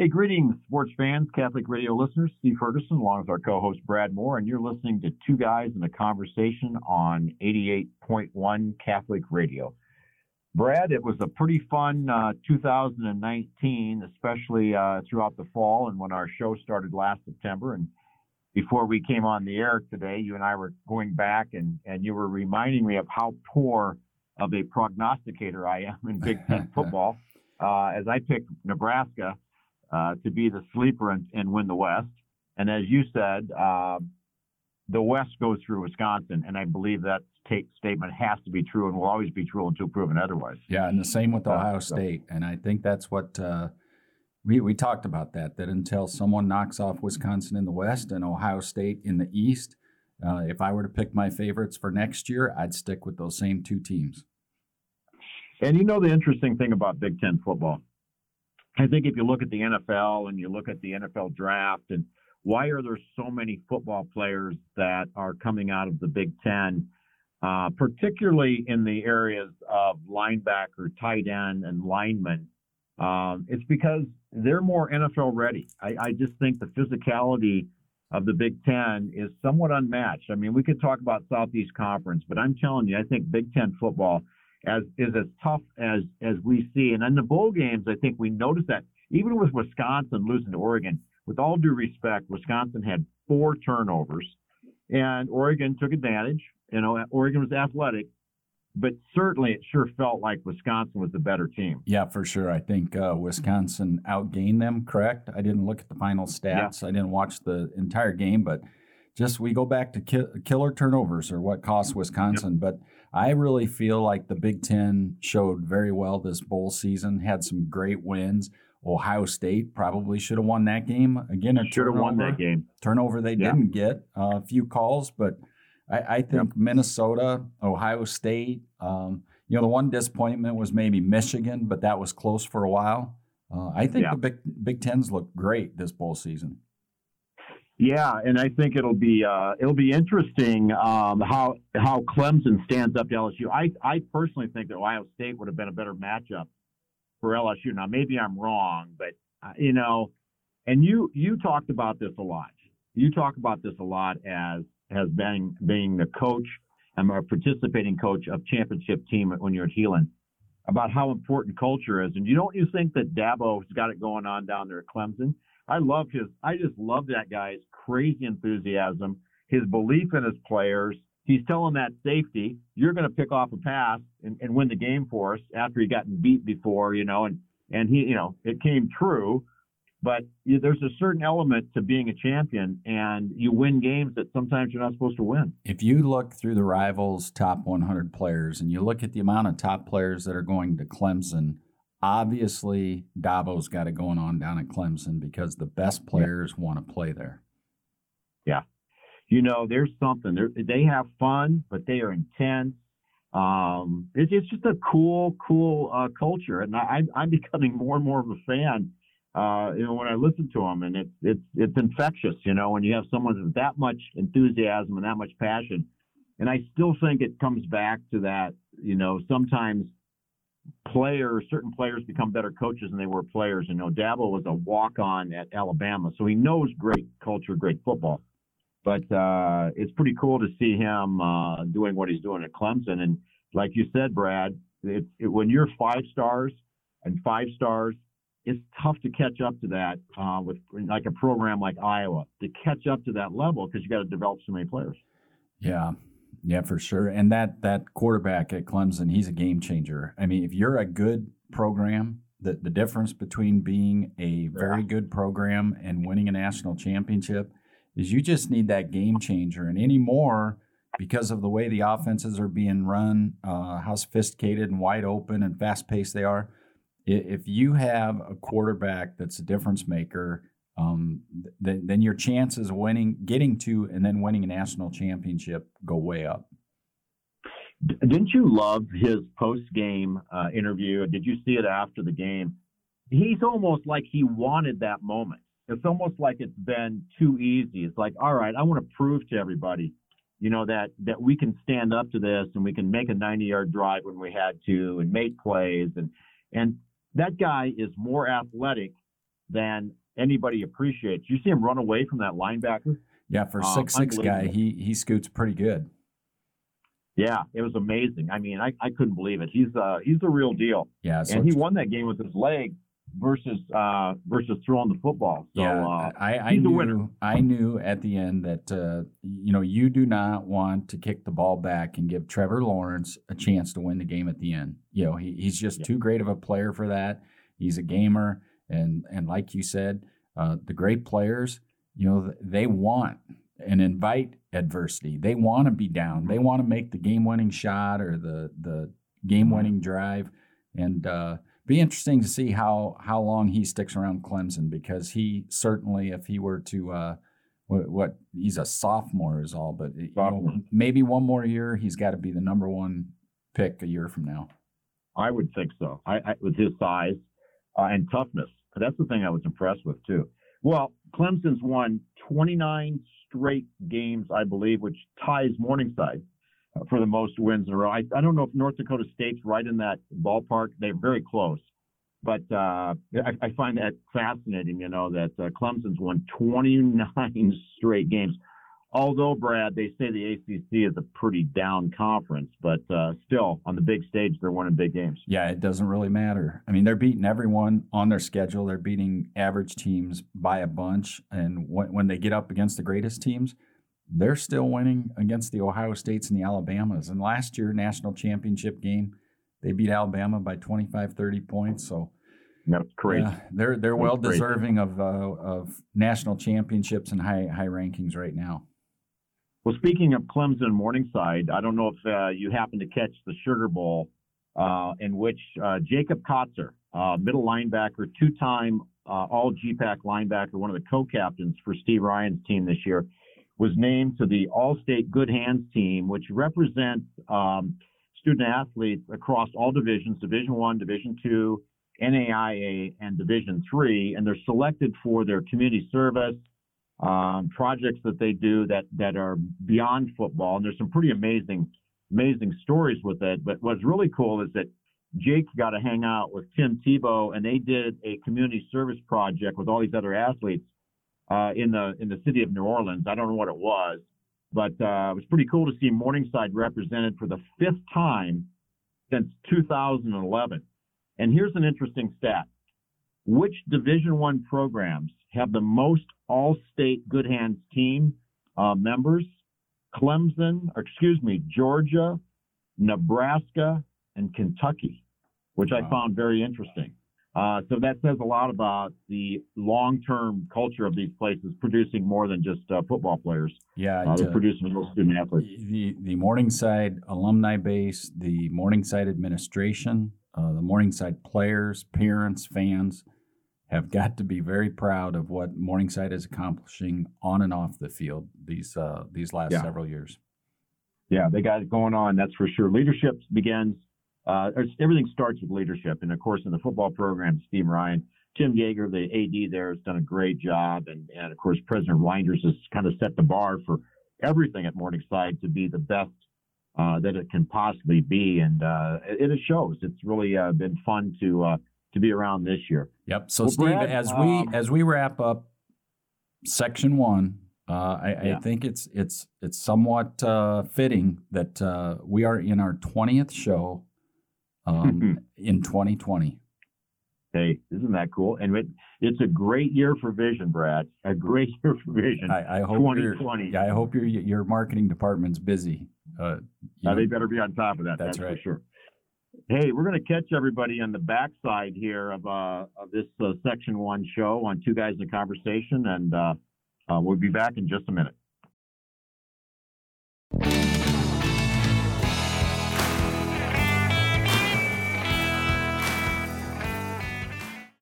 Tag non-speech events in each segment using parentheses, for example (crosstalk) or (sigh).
Hey, greetings, sports fans, Catholic radio listeners. Steve Ferguson, along with our co-host Brad Moore, and you're listening to Two Guys in a Conversation on 88.1 Catholic Radio. Brad, it was a pretty fun uh, 2019, especially uh, throughout the fall and when our show started last September. And before we came on the air today, you and I were going back, and and you were reminding me of how poor of a prognosticator I am in Big Ten (laughs) football, uh, as I picked Nebraska uh, to be the sleeper and, and, win the West. And as you said, uh, the West goes through Wisconsin, and I believe that t- statement has to be true and will always be true until proven otherwise. Yeah, and the same with Ohio State, and I think that's what uh, we we talked about that. That until someone knocks off Wisconsin in the West and Ohio State in the East, uh, if I were to pick my favorites for next year, I'd stick with those same two teams. And you know the interesting thing about Big Ten football, I think if you look at the NFL and you look at the NFL draft and why are there so many football players that are coming out of the Big Ten, uh, particularly in the areas of linebacker, tight end, and lineman? Um, it's because they're more NFL ready. I, I just think the physicality of the Big Ten is somewhat unmatched. I mean, we could talk about Southeast Conference, but I'm telling you, I think Big Ten football as is as tough as as we see. And in the bowl games, I think we noticed that even with Wisconsin losing to Oregon, with all due respect, Wisconsin had four turnovers, and Oregon took advantage. You know, Oregon was athletic, but certainly it sure felt like Wisconsin was the better team. Yeah, for sure. I think uh, Wisconsin outgained them. Correct. I didn't look at the final stats. Yeah. I didn't watch the entire game, but just we go back to ki- killer turnovers or what cost Wisconsin. Yep. But I really feel like the Big Ten showed very well this bowl season. Had some great wins. Ohio State probably should have won that game. Again, a should have won that game. Turnover they yeah. didn't get. Uh, a few calls, but I, I think yep. Minnesota, Ohio State. Um, you know, the one disappointment was maybe Michigan, but that was close for a while. Uh, I think yeah. the Big Big Tens look great this bowl season. Yeah, and I think it'll be uh, it'll be interesting um, how how Clemson stands up to LSU. I I personally think that Ohio State would have been a better matchup for LSU. Now maybe I'm wrong, but uh, you know, and you you talked about this a lot. You talk about this a lot as has been being the coach and a participating coach of championship team when you're at Heelan about how important culture is. And you don't you think that Dabo's got it going on down there at Clemson? I love his. I just love that guy's crazy enthusiasm, his belief in his players. He's telling that safety, you're going to pick off a pass and, and win the game for us after he gotten beat before, you know, and and he, you know, it came true. But there's a certain element to being a champion, and you win games that sometimes you're not supposed to win. If you look through the rivals' top 100 players, and you look at the amount of top players that are going to Clemson obviously Dabo's got it going on down at Clemson because the best players yeah. want to play there. Yeah. You know, there's something. They're, they have fun, but they are intense. Um, it's, it's just a cool, cool uh, culture, and I, I'm becoming more and more of a fan. Uh, you know, when I listen to them, and it's it's it's infectious. You know, when you have someone with that much enthusiasm and that much passion, and I still think it comes back to that. You know, sometimes players, certain players become better coaches than they were players. You know, Dabo was a walk on at Alabama, so he knows great culture, great football. But uh, it's pretty cool to see him uh, doing what he's doing at Clemson. And like you said, Brad, it, it, when you're five stars and five stars, it's tough to catch up to that uh, with like a program like Iowa to catch up to that level because you got to develop so many players. Yeah, yeah, for sure. And that that quarterback at Clemson, he's a game changer. I mean, if you're a good program, the, the difference between being a very good program and winning a national championship is you just need that game changer. And anymore, because of the way the offenses are being run, uh, how sophisticated and wide open and fast paced they are, if you have a quarterback that's a difference maker um, th- then your chances of winning, getting to, and then winning a national championship go way up. Didn't you love his post game uh, interview? Did you see it after the game? He's almost like he wanted that moment. It's almost like it's been too easy. It's like, all right, I want to prove to everybody, you know, that that we can stand up to this and we can make a 90 yard drive when we had to and make plays and and that guy is more athletic than anybody appreciates. You see him run away from that linebacker. Yeah, for uh, six six guy, he he scoots pretty good. Yeah, it was amazing. I mean, I, I couldn't believe it. He's uh he's the real deal. Yeah, so and he won that game with his leg versus uh versus throwing the football. So, yeah, uh, I, I knew I knew at the end that uh, you know you do not want to kick the ball back and give Trevor Lawrence a chance to win the game at the end. You know, he, he's just yeah. too great of a player for that. He's a gamer, and and like you said, uh, the great players, you know, they want and invite adversity. They want to be down. They want to make the game-winning shot or the the game-winning drive, and uh, be interesting to see how how long he sticks around Clemson because he certainly, if he were to uh, what, what, he's a sophomore is all, but you know, maybe one more year, he's got to be the number one pick a year from now. I would think so. I, I with his size uh, and toughness. That's the thing I was impressed with too. Well, Clemson's won 29 straight games, I believe, which ties Morningside for the most wins in a row. I, I don't know if North Dakota State's right in that ballpark. They're very close. But uh, I, I, find that fascinating, you know, that uh, Clemson's won 29 (laughs) straight games although Brad, they say the ACC is a pretty down conference, but uh, still on the big stage, they're winning big games. Yeah, it doesn't really matter. I mean, they're beating everyone on their schedule. They're beating average teams by a bunch, and when, when they get up against the greatest teams, they're still winning against the Ohio States and the Alabamas. And last year, national championship game, they beat Alabama by 25, 30 points. So. That's crazy. Uh, they're they're well deserving of uh, of national championships and high high rankings right now. Well, speaking of Clemson Morningside, I don't know if uh, you happen to catch the Sugar Bowl, uh, in which uh, Jacob Kotzer, uh, middle linebacker, two-time uh, All GPAC linebacker, one of the co-captains for Steve Ryan's team this year, was named to the All-State Good Hands team, which represents um, student athletes across all divisions: Division One, Division Two, NAIA, and Division Three, and they're selected for their community service um, projects that they do that that are beyond football. And there's some pretty amazing amazing stories with it. But what's really cool is that Jake got to hang out with Tim Tebow, and they did a community service project with all these other athletes uh, in the in the city of New Orleans. I don't know what it was, but uh, it was pretty cool to see Morningside represented for the fifth time since 2011. And here's an interesting stat: which Division One programs have the most All-State Good Hands team uh, members? Clemson, or excuse me, Georgia, Nebraska, and Kentucky, which wow. I found very interesting. Uh, so that says a lot about the long-term culture of these places, producing more than just uh, football players. Yeah, uh, they're producing real student athletes. The the Morningside alumni base, the Morningside administration, uh, the Morningside players, parents, fans have got to be very proud of what Morningside is accomplishing on and off the field these uh, these last yeah. several years. Yeah, they got it going on. That's for sure. Leadership begins. Uh, everything starts with leadership, and of course, in the football program, Steve Ryan, Tim Yeager, the AD there, has done a great job, and and of course, President Reynders has kind of set the bar for everything at Morningside to be the best uh, that it can possibly be, and uh, it, it, shows. It's really uh, been fun to uh, to be around this year. Yep. So, well, Steve, Brad, as we um, as we wrap up section one, uh, I, yeah. I, think it's it's it's somewhat uh, fitting that uh, we are in our twentieth show um, in 2020. Hey, isn't that cool? And it, it's a great year for Vision, Brad. A great year for Vision. I, I hope 2020. Yeah, I hope your your marketing department's busy. Uh, now, they better be on top of that. That's, that's right. for sure. Hey, we're going to catch everybody on the backside here of, uh, of this uh, section one show on Two Guys in a Conversation, and uh, uh we'll be back in just a minute.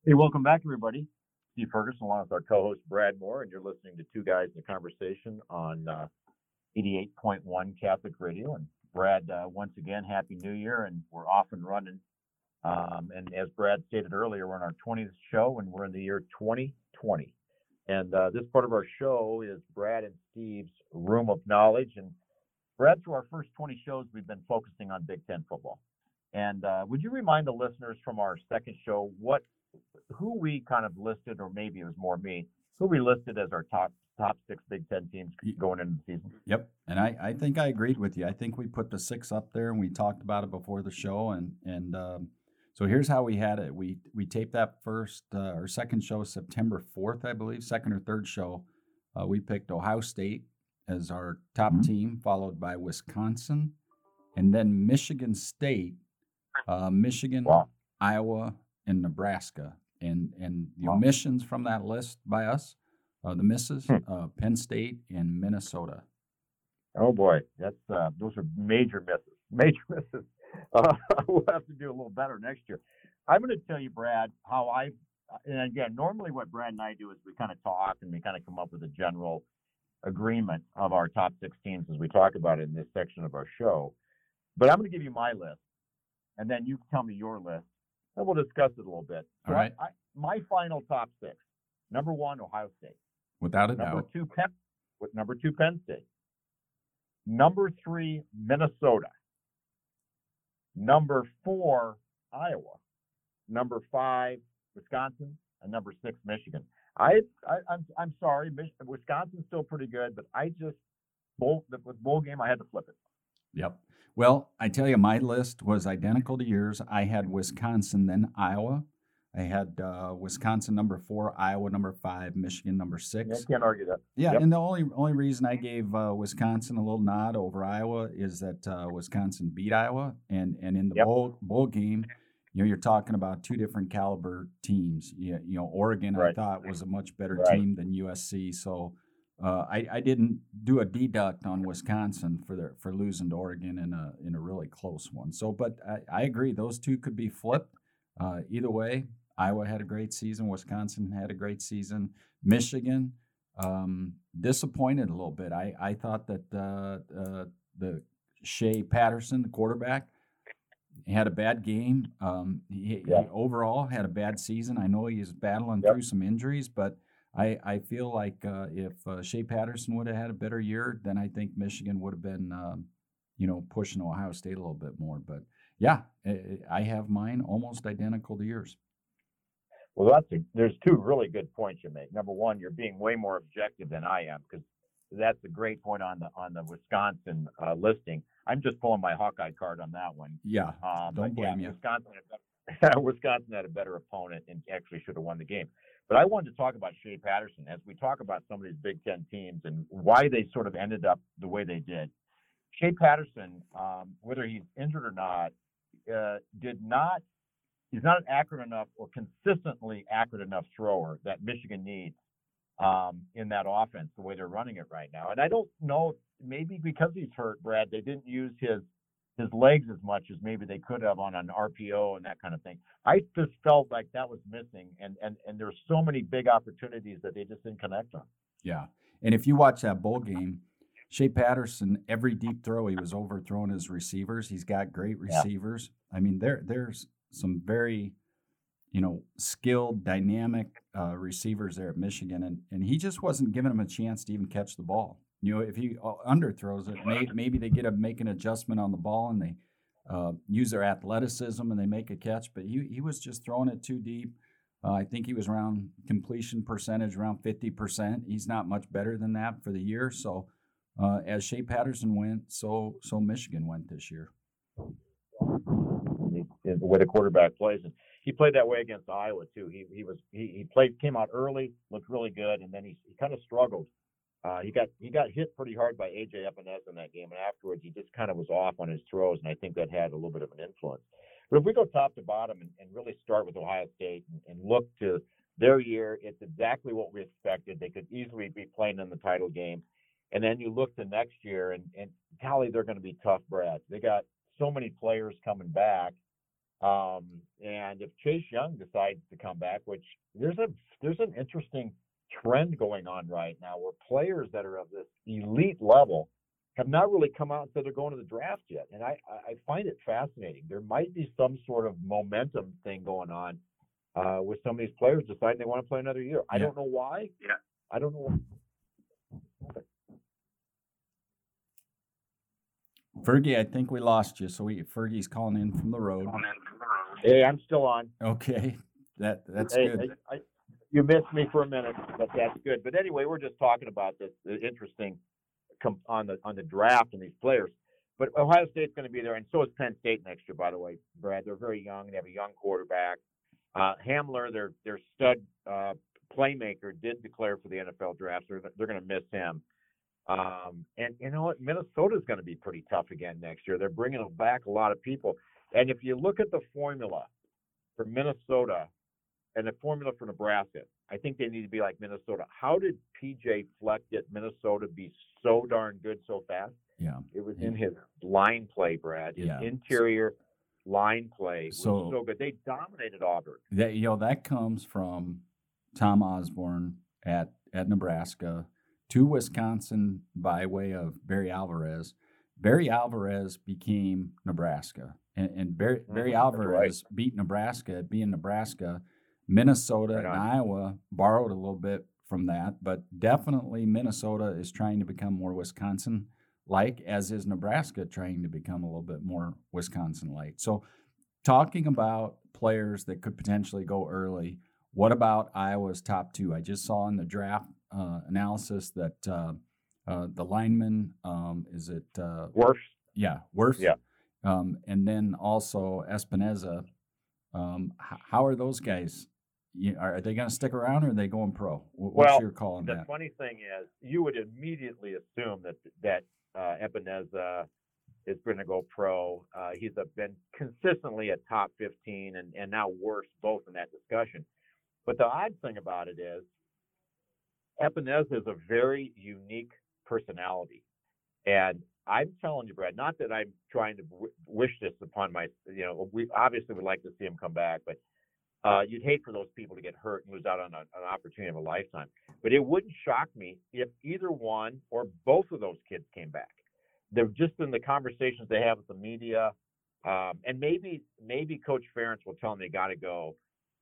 Hey, welcome back, everybody. Steve Ferguson, along with our co-host Brad Moore, and you're listening to Two Guys in a Conversation on uh, 88.1 Catholic Radio and Brad, uh, once again, Happy New Year, and we're off and running. Um, and as Brad stated earlier, we're on our 20th show, and we're in the year 2020. And uh, this part of our show is Brad and Steve's Room of Knowledge. And Brad, through our first 20 shows, we've been focusing on Big Ten football. And uh, would you remind the listeners from our second show what who we kind of listed, or maybe it was more me, who we listed as our top top six Big Ten teams going into the season? Yep, and I, I think I agreed with you. I think we put the six up there, and we talked about it before the show, and and um, so here's how we had it. We we taped that first uh, or second show September fourth, I believe, second or third show. Uh, we picked Ohio State as our top mm-hmm. team, followed by Wisconsin, and then Michigan State, uh, Michigan, wow. Iowa, and Nebraska. And and the wow. omissions from that list by us, uh, the misses, hmm. uh, Penn State and Minnesota. Oh boy, that's uh, those are major misses. (laughs) Major misses. Uh, (laughs) we'll have to do a little better next year. I'm going to tell you, Brad, how I. And again, normally what Brad and I do is we kind of talk and we kind of come up with a general agreement of our top six teams as we talk about it in this section of our show. But I'm going to give you my list, and then you tell me your list, and we'll discuss it a little bit. So All right. I, I, my final top six: number one, Ohio State. Without a number doubt. Number two, Penn. With number two, Penn State. Number three, Minnesota. Number four, Iowa. Number five, Wisconsin, and number six, Michigan. I, I am I'm, I'm sorry, Wisconsin's still pretty good, but I just bowl with bowl game I had to flip it. Yep. Well, I tell you, my list was identical to yours. I had Wisconsin, then Iowa. I had uh, Wisconsin number four, Iowa number five, Michigan number six. Yeah, I can't argue that. Yeah, yep. and the only only reason I gave uh, Wisconsin a little nod over Iowa is that uh, Wisconsin beat Iowa, and and in the yep. bowl bowl game, you know, you're talking about two different caliber teams. You, you know, Oregon right. I thought was a much better right. team than USC, so uh, I, I didn't do a deduct on Wisconsin for their, for losing to Oregon in a in a really close one. So, but I, I agree those two could be flipped. Uh, either way, Iowa had a great season. Wisconsin had a great season. Michigan um, disappointed a little bit. I I thought that uh, uh the Shea Patterson, the quarterback, had a bad game. Um, he, yeah. he, overall had a bad season. I know he's battling yep. through some injuries, but I, I feel like uh, if uh, Shea Patterson would have had a better year, then I think Michigan would have been, um, you know, pushing Ohio State a little bit more. But yeah, I have mine almost identical to yours. Well, that's a, there's two really good points you make. Number one, you're being way more objective than I am because that's a great point on the on the Wisconsin uh, listing. I'm just pulling my Hawkeye card on that one. Yeah, um, don't blame yeah, you. Wisconsin, (laughs) Wisconsin had a better opponent and actually should have won the game. But I wanted to talk about Shea Patterson as we talk about some of these Big Ten teams and why they sort of ended up the way they did. Shea Patterson, um, whether he's injured or not, uh, did not. He's not an accurate enough or consistently accurate enough thrower that Michigan needs um, in that offense the way they're running it right now. And I don't know, maybe because he's hurt, Brad, they didn't use his his legs as much as maybe they could have on an RPO and that kind of thing. I just felt like that was missing, and and and there's so many big opportunities that they just didn't connect on. Yeah, and if you watch that bowl game, Shea Patterson, every deep throw he was overthrowing his receivers. He's got great receivers. Yeah. I mean, there there's some very you know, skilled, dynamic uh, receivers there at Michigan, and, and he just wasn't giving them a chance to even catch the ball. You know, if he uh, underthrows it, may, maybe they get a make an adjustment on the ball and they uh, use their athleticism and they make a catch. But he he was just throwing it too deep. Uh, I think he was around completion percentage around fifty percent. He's not much better than that for the year. So uh, as Shea Patterson went, so so Michigan went this year. The way the quarterback plays, and he played that way against Iowa too. He he was he, he played came out early, looked really good, and then he he kind of struggled uh, he got he got hit pretty hard by AJ Epenesa in that game, and afterwards he just kind of was off on his throws, and I think that had a little bit of an influence. But if we go top to bottom and, and really start with Ohio State and, and look to their year, it's exactly what we expected. They could easily be playing in the title game, and then you look to next year, and and golly, they're going to be tough, Brad. They got so many players coming back. Um, and if Chase Young decides to come back, which there's a there's an interesting trend going on right now where players that are of this elite level have not really come out and said they're going to the draft yet. And I, I find it fascinating. There might be some sort of momentum thing going on uh, with some of these players deciding they want to play another year. I don't know why. Yeah. I don't know. Fergie, I think we lost you. So we Fergie's calling in from the road. Hey, I'm still on. Okay, (laughs) that that's Hey, good. I, I, you missed me for a minute, but that's good. But anyway, we're just talking about this the interesting com- on the on the draft and these players. But Ohio State's going to be there, and so is Penn State next year. By the way, Brad, they're very young. They have a young quarterback. Uh, Hamler, their their stud uh, playmaker, did declare for the NFL draft. So they're, they're going to miss him. Um, and you know what? Minnesota's going to be pretty tough again next year. They're bringing back a lot of people. And if you look at the formula for Minnesota and the formula for Nebraska, I think they need to be like Minnesota. How did PJ Fleck get Minnesota be so darn good so fast? Yeah. It was in his line play, Brad. His Yeah. interior line play was So- so good. They dominated Auburn. That you know that comes from Tom Osborne at at Nebraska to Wisconsin by way of Barry Alvarez. Barry Alvarez became Nebraska, and, and Barry, Barry Mhm, that's Alvarez beat Nebraska. Being Nebraska, Minnesota Right and. Iowa borrowed a little bit from that, but definitely Minnesota is trying to become more Wisconsin like, as is Nebraska trying to become a little bit more Wisconsin like. So, talking about players that could potentially go early, what about Iowa's top two? I just saw in the draft analysis that uh, uh, the lineman um, is it uh, Worse. yeah Wirfs Yeah. um, and then also Espinoza. Um, h- how are those guys? You, are, are they going to stick around or are they going pro? What's Well, your call on The that? funny thing is, you would immediately assume that that uh, Epenesa is going to go pro. Uh, he's a, been consistently a top 15, and and now Wirfs both in that discussion. But the odd thing about it is, Epenesa is a very unique personality, and I'm telling you, Brad. Not that I'm trying to w- wish this upon my, you know, we obviously would like to see him come back, but uh, you'd hate for those people to get hurt and lose out on a, an opportunity of a lifetime. But it wouldn't shock me if either one or both of those kids came back. They're just in the conversations they have with the media, um, and maybe maybe Coach Ferentz will tell them they got to go,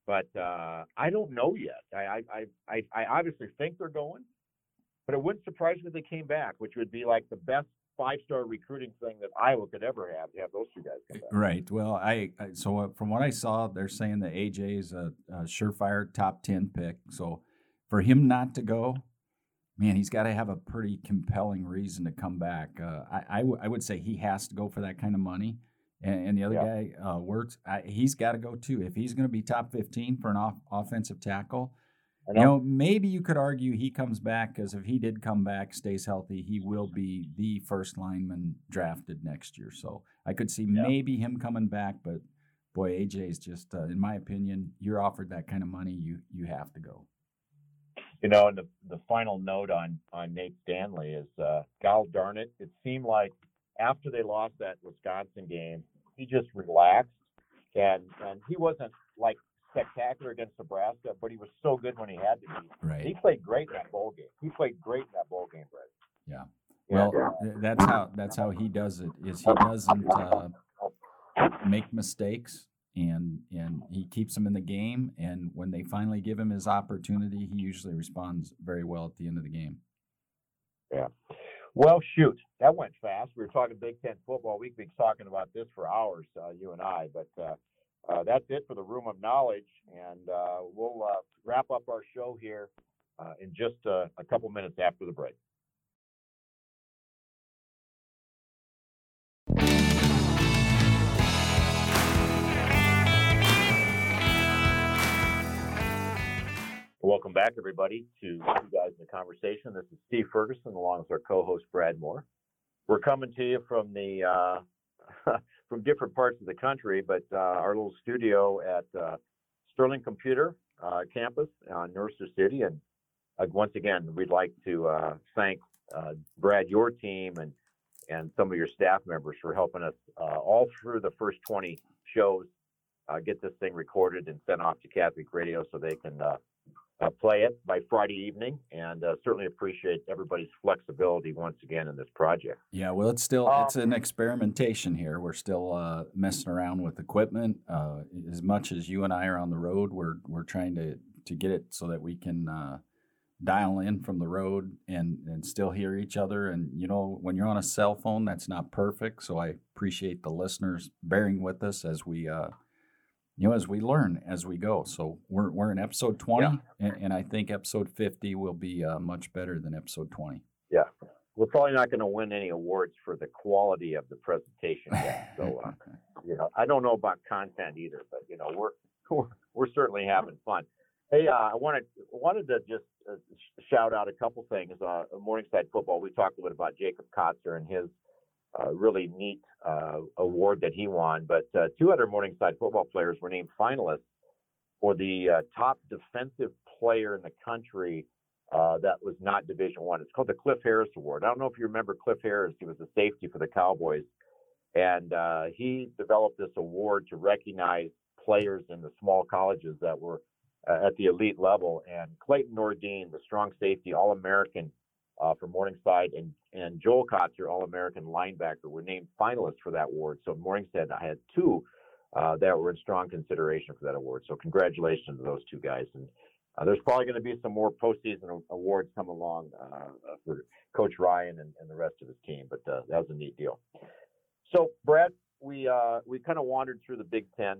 but uh, I don't know yet. I, I I I obviously think they're going, but it wouldn't surprise me if they came back, which would be like the best five star recruiting thing that Iowa could ever have to have those two guys come back. Right. Well, I, I so uh, from what I saw, they're saying that AJ is a, a surefire top ten pick. So for him not to go, man, he's got to have a pretty compelling reason to come back. Uh, I, I, w- I would say he has to go for that kind of money. And, and the other Yeah. guy, uh, Wirfs, I, he's got to go too. If he's going to be top fifteen for an off, offensive tackle, you know, maybe you could argue he comes back because if he did come back, stays healthy, he will be the first lineman drafted next year. So I could see Yeah. maybe him coming back, but boy, AJ is just, uh, in my opinion, you're offered that kind of money, you you have to go. You know, and the the final note on on Nate Stanley is, uh, God darn it, it seemed like after they lost that Wisconsin game, he just relaxed, and and he wasn't like spectacular against Nebraska, but he was so good when he had to be. Right. He played great in that bowl game. He played great in that bowl game, Brett. Yeah. Well, th- that's how that's how he does it. Is he doesn't uh, make mistakes and and he keeps them in the game. And when they finally give him his opportunity, he usually responds very well at the end of the game. Yeah. Well, shoot, that went fast. We were talking Big Ten football. We've been talking about this for hours, uh, you and I. But uh, uh, that's it for the Room of Knowledge, and uh, we'll uh, wrap up our show here uh, in just a couple minutes after the break. Welcome back, everybody, to You Guys in the Conversation. This is Steve Ferguson, along with our co-host Brad Moore. We're coming to you from the uh, (laughs) from different parts of the country, but uh, our little studio at uh, Sterling Computer uh, campus on Mercer City. And uh, once again, we'd like to uh, thank Brad, your team, and and some of your staff members for helping us all through the first 20 shows get this thing recorded and sent off to Catholic Radio so they can uh, uh, play it by Friday evening, and uh, certainly appreciate everybody's flexibility once again in this project. Yeah, well, it's still Um, it's an experimentation here. We're still uh, messing around with equipment. Uh, as much as you and I are on the road, we're we're trying to to get it so that we can uh, dial in from the road and and still hear each other. And you know, when you're on a cell phone, that's not perfect. So I appreciate the listeners bearing with us as we. You know, as we learn as we go. So we're, we're in episode 20, yeah. and, and, I think episode 50 will be uh, much better than episode 20. Yeah. We're probably not going to win any awards for the quality of the presentation yet. So, uh, (laughs) you know, I don't know about content either, but, you know, we're, (laughs) we're, we're certainly having fun. Hey, uh, I wanted wanted to just uh, shout out a couple things. Uh, Morningside football. We talked a little bit about Jacob Kotzer and his really neat uh, award that he won. But uh, two other Morningside football players were named finalists for the uh, top defensive player in the country uh, that was not Division One. It's called the Cliff Harris Award. I don't know if you remember Cliff Harris. He was a safety for the Cowboys, and uh, he developed this award to recognize players in the small colleges that were at the elite level. And Clayton Nordin, the strong safety, All American uh, for Morningside, and, and Joel your All American linebacker, were named finalists for that award. So Morningside I had two uh, that were in strong consideration for that award. So congratulations to those two guys. And uh, there's probably going to be some more postseason awards come along uh, uh, for Coach Ryan and, and, the rest of his team. But uh, that was a neat deal. So Brad, we we kind of wandered through the Big Ten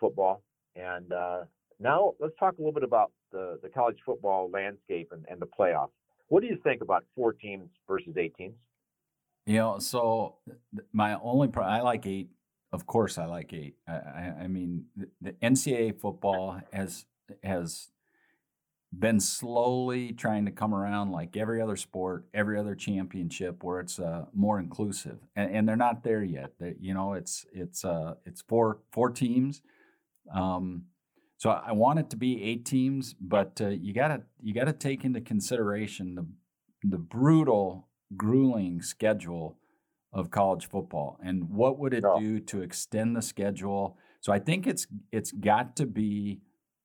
football, and now let's talk a little bit about the, the college football landscape and, and the playoffs. What do you think about four teams versus eight teams? You know, so my only pro- I like eight. Of course, I like eight. I, I, I mean, the, the NCAA football has has been slowly trying to come around like every other sport, every other championship, where it's uh, more inclusive, and, and, they're not there yet. They, you know, it's it's uh, it's four four teams. Um, so I want it to be eight teams, but uh, you gotta you gotta take into consideration the the brutal, grueling schedule of college football and what would it do to extend the schedule. So I think it's it's got to be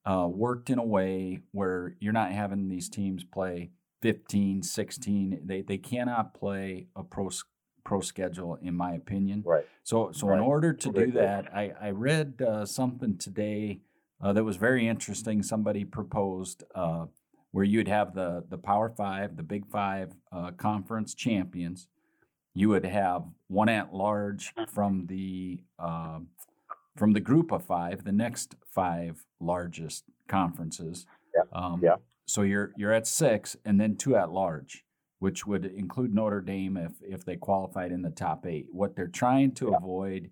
uh, worked in a way where you're not having these teams play 15, 16. They they cannot play a pro pro schedule in my opinion. Right. So so right. in order to do that, I I read uh, something today uh, that was very interesting. Somebody proposed uh, where you'd have the the Power Five, the Big Five uh, conference champions. You would have one at large from the um, from the group of five, the next five largest conferences. Yeah. Um, yeah. So you're you're at six, and then two at large, which would include Notre Dame if if they qualified in the top eight. What they're trying to yeah. avoid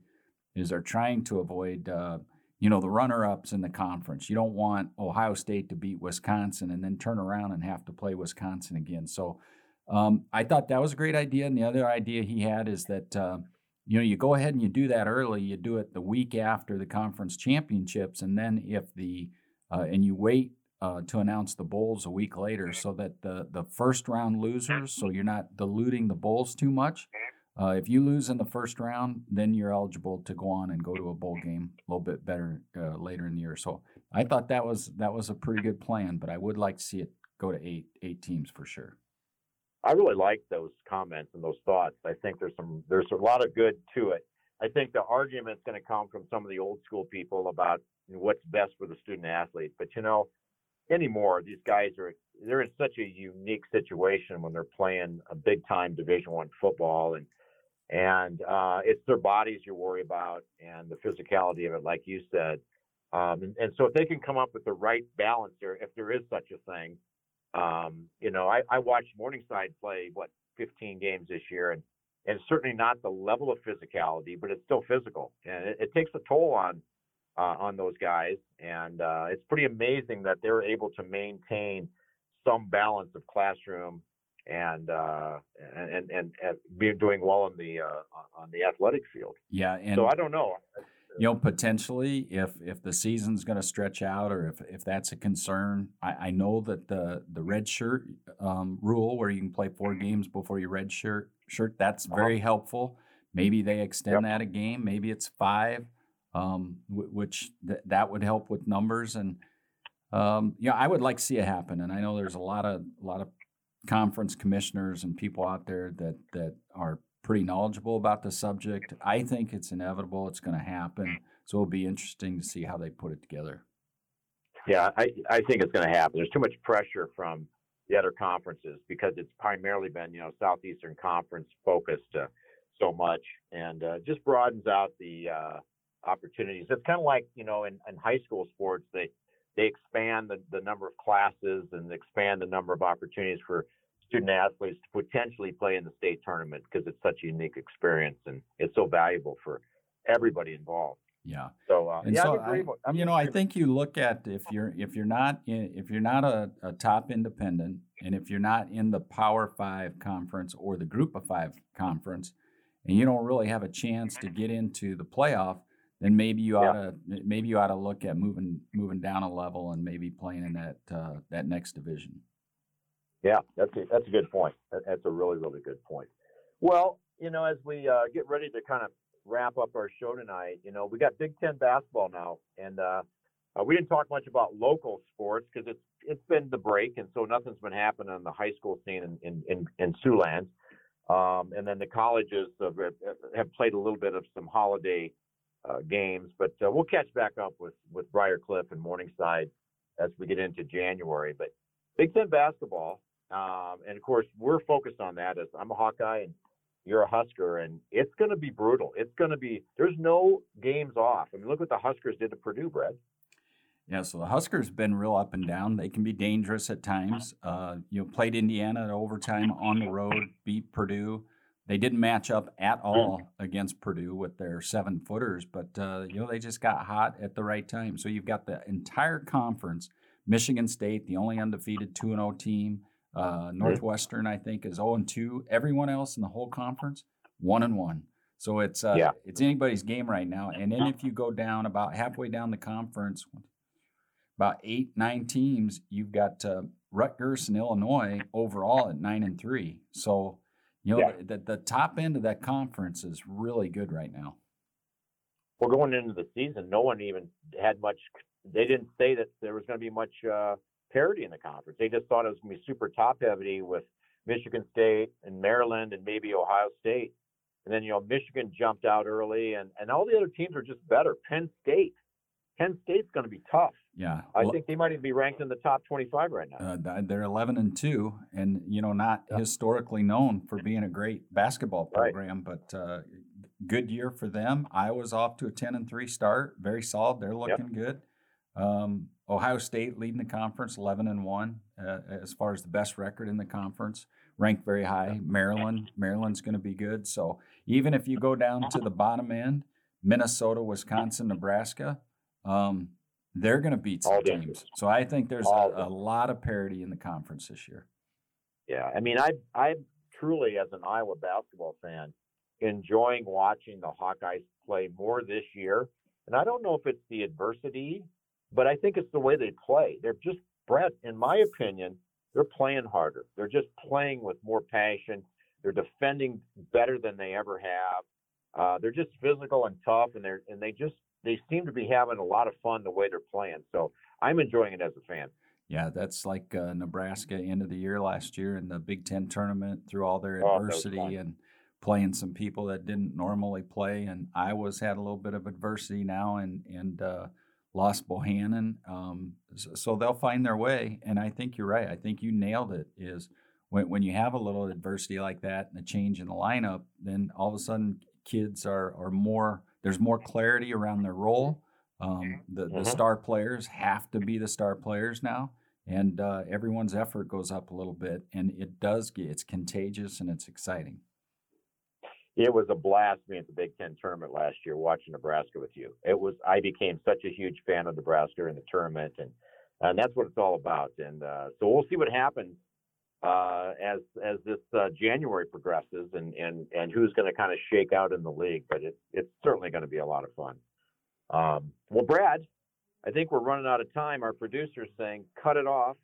is they're trying to avoid uh, you know, the runner ups in the conference. You don't want Ohio State to beat Wisconsin and then turn around and have to play Wisconsin again. So um, I thought that was a great idea. And the other idea he had is that, uh, you know, you go ahead and you do that early. You do it the week after the conference championships. And then if the, uh, and you wait uh, to announce the bowls a week later so that the, the first round losers, so you're not diluting the bowls too much, uh, if you lose in the first round, then you're eligible to go on and go to a bowl game a little bit better uh, later in the year. So I thought that was that was a pretty good plan, but I would like to see it go to eight eight teams for sure. I really like those comments and those thoughts. I think there's some there's a lot of good to it. I think the argument's going to come from some of the old school people about what's best for the student athlete. But you know, anymore these guys are they're in such a unique situation when they're playing a big time Division One football and and uh, it's their bodies you worry about and the physicality of it, like you said. Um, and, and, so if they can come up with the right balance there, if there is such a thing, um, you know, I, I, watched Morningside play what 15 games this year, and and certainly not the level of physicality, but it's still physical, and it, it takes a toll on uh, on those guys, and uh, it's pretty amazing that they're able to maintain some balance of classroom and uh, and, and and be doing well on the uh, on the athletic field. Yeah, and so I don't know. You know, potentially, if if the season's going to stretch out, or if, if that's a concern, I, I know that the the red shirt um, rule, where you can play four games before your red shirt shirt, that's uh-huh. very uh-huh. helpful. Maybe they extend yep. that a game. Maybe it's five, um, w- which th- that would help with numbers. And um, yeah, I would like to see it happen. And I know there's a lot of a lot of conference commissioners and people out there that that are pretty knowledgeable about the subject. I think it's inevitable. It's going to happen. So it'll be interesting to see how they put it together. Yeah, I, I think it's going to happen. There's too much pressure from the other conferences because it's primarily been you know Southeastern Conference focused uh, so much, and uh, just broadens out the uh, opportunities. It's kind of like you know in, in high school sports they they expand the, the number of classes and expand the number of opportunities for student athletes to potentially play in the state tournament because it's such a unique experience and it's so valuable for everybody involved. Yeah. So uh, yeah, so I, I'm you know, I think you look at if you're if you're not in, if you're not a, a top independent, and if you're not in the Power Five conference or the Group of Five conference, and you don't really have a chance to get into the playoff, then maybe you ought to maybe you ought to look at moving moving down a level and maybe playing in that uh, that next division. Yeah, that's a, that's a good point. That's a really really good point. Well, you know, as we uh, get ready to kind of wrap up our show tonight, you know, we got Big Ten basketball now, and uh, uh, we didn't talk much about local sports because it's it's been the break, and so nothing's been happening on the high school scene in in in, in Siouxland. Um, and then the colleges have, have played a little bit of some holiday uh, games, but uh, we'll catch back up with with Briarcliff and Morningside as we get into January. But Big Ten basketball, um, and of course we're focused on that. As I'm a Hawkeye and you're a Husker, and it's going to be brutal. It's going to be. There's no games off. I mean, look what the Huskers did to Purdue, Brad. Yeah, so the Huskers been real up and down. They can be dangerous at times. Uh, you know, played Indiana at overtime on the road, beat Purdue. They didn't match up at all against Purdue with their seven footers, but uh, you know they just got hot at the right time. So you've got the entire conference. Michigan State, the only undefeated two and zero team. Uh, Northwestern, I think, is zero and two. Everyone else in the whole conference, one and one. So it's uh, Yeah. it's anybody's game right now. And then if you go down about halfway down the conference, about eight, nine teams. You've got uh, Rutgers and Illinois overall at nine and three. So, you know, Yeah. the, the top end of that conference is really good right now. Well, going into the season, no one even had much. They didn't say that there was going to be much uh, parity in the conference. They just thought it was going to be super top heavy with Michigan State and Maryland and maybe Ohio State. And then you know Michigan jumped out early, and and all the other teams are just better. Penn State, Penn State's going to be tough. Yeah, I Well, think they might even be ranked in the top 25 right now. uh, they're eleven and two, and you know, not Yeah. historically known for being a great basketball Right. program, but uh, good year for them. Iowa's off to a ten and three start, very solid. They're looking good. Um, Ohio State leading the conference, eleven and one, uh, as far as the best record in the conference, ranked very high. Maryland, Maryland's going to be good. So even if you go down to the bottom end, Minnesota, Wisconsin, Nebraska, um, they're going to beat some All teams. So I think there's a, a lot of parity in the conference this year. Yeah, I mean, I I truly, as an Iowa basketball fan, enjoying watching the Hawkeyes play more this year. And I don't know if it's the adversity, but I think it's the way they play. They're just Brett, in my opinion, they're playing harder. They're just playing with more passion. They're defending better than they ever have. Uh, they're just physical and tough, and they're and they just they seem to be having a lot of fun the way they're playing. So I'm enjoying it as a fan. Yeah, that's like uh, Nebraska end of the year last year in the Big Ten tournament through all their Oh, adversity and playing some people that didn't normally play. And Iowa's had a little bit of adversity now and and uh, lost Bohannon, um, so, so they'll find their way. And I think you're right. I think you nailed it. Is when when you have a little adversity like that and a change in the lineup, then all of a sudden kids are are more. There's more clarity around their role. Um, the, the Mhm. star players have to be the star players now, and uh, everyone's effort goes up a little bit, and it does get it's contagious and it's exciting. It was a blast being at the Big Ten tournament last year, watching Nebraska with you. It was I became such a huge fan of Nebraska in the tournament, and and that's what it's all about. And uh, so we'll see what happens uh, as as this uh, January progresses, and and and who's going to kind of shake out in the league. But it, it's certainly going to be a lot of fun. Um, well, Brad, I think we're running out of time. Our producer's saying cut it off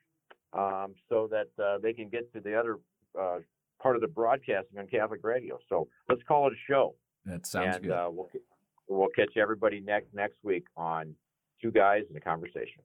um, so that uh, they can get to the other uh, part of the broadcasting on Catholic Radio. So let's call it a show, That sounds and good. uh, we'll we'll catch everybody next next week on Two Guys in a Conversation.